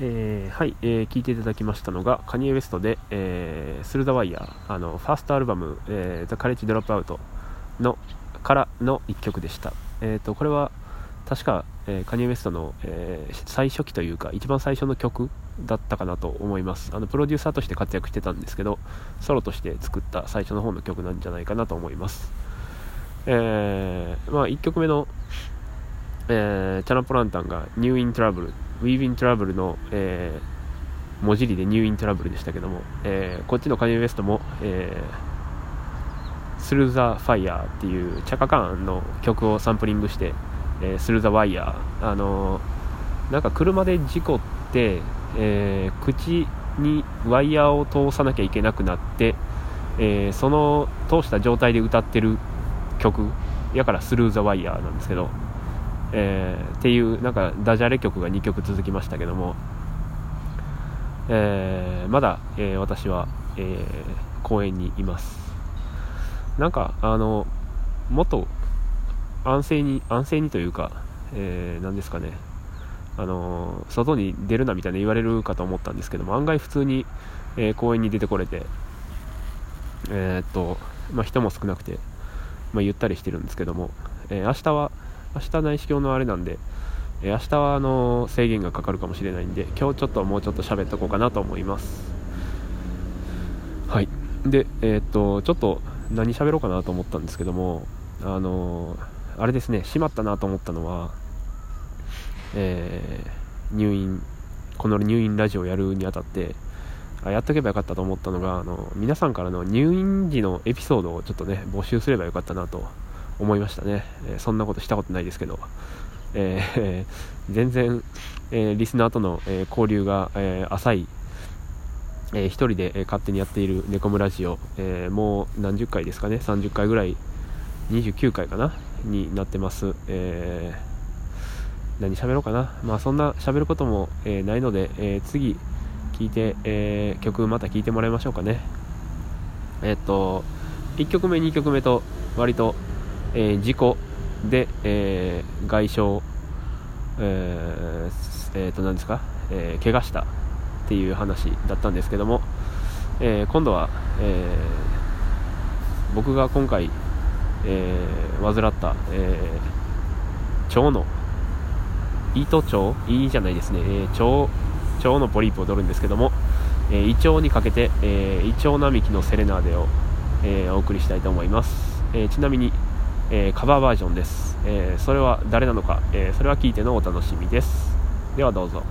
えー、はい、えー、聞いていただきましたのが、カニエ・ウェストで、えー、スル・ザ・ワイヤー、あの、ファーストアルバム、えー、ザ・カレッジ・ドロップアウトの、からの一曲でした。えっ、ー、と、これは、確か、えー、カニエ・ウェストの、えー、最初期というか、一番最初の曲だったかなと思います。あの、プロデューサーとして活躍してたんですけど、ソロとして作った最初の方の曲なんじゃないかなと思います。えー、まあ、1曲目の、えー、チャラポランタンがニューイントラブル、ウィービントラブルの、えー、文字入りでニューイントラブルでしたけども、えー、こっちのカニ・ウエストも、えー、スルーザ・ファイヤーっていうチャカカーンの曲をサンプリングして、えー、スルーザ・ワイヤー、あのー、なんか車で事故って、えー、口にワイヤーを通さなきゃいけなくなって、えー、その通した状態で歌ってる曲やからスルーザ・ワイヤーなんですけど、えー、っていうなんかダジャレ曲が2曲続きましたけども、えー、まだ、えー、私は、え公園にいます。なんかあのもっと安静に安静にというか、えー、ですかね。あの外に出るなみたいな言われるかと思ったんですけども案外普通に、え公園に出てこれてえっとまあ、人も少なくて、まあ、ゆったりしてるんですけども、え明日は明日内視鏡のあれなんで、え明日はあの制限がかかるかもしれないんで今日ちょっともうちょっと喋っとこうかなと思います。はい。でえー、っとちょっと何喋ろうかなと思ったんですけどもあのあれですねしまったなと思ったのはえー、入院この入院ラジオをやるにあたってあやっとけばよかったと思ったのがあの皆さんからの入院時のエピソードをちょっとね募集すればよかったなと思いましたね、え、そんなことしたことないですけど、えー、全然、え、リスナーとの、え交流が、え浅い、えー、一人で、え勝手にやっているネコムラジオ、えもう何十回ですかね。30回ぐらい29回かなになってます、え何喋ろうかな。まあそんな喋ることも、えないので、え次聞いて、えー曲また聴いてもらいましょうかね。えっと1曲目2曲目と割とえー、事故で、えー、外傷、えーえー、と何ですか、えー、怪我したっていう話だったんですけども、えー、今度は、えー、僕が今回、えー、患った、えー、腸の糸腸胃じゃないですね、えー、腸腸のポリープを取るんですけども、えー、胃腸にかけて、えー、胃腸並木のセレナーデを、えー、お送りしたいと思います、えー、ちなみにえー、カバーバージョンです、えー、それは誰なのか、えー、それは聞いてのお楽しみです。ではどうぞ。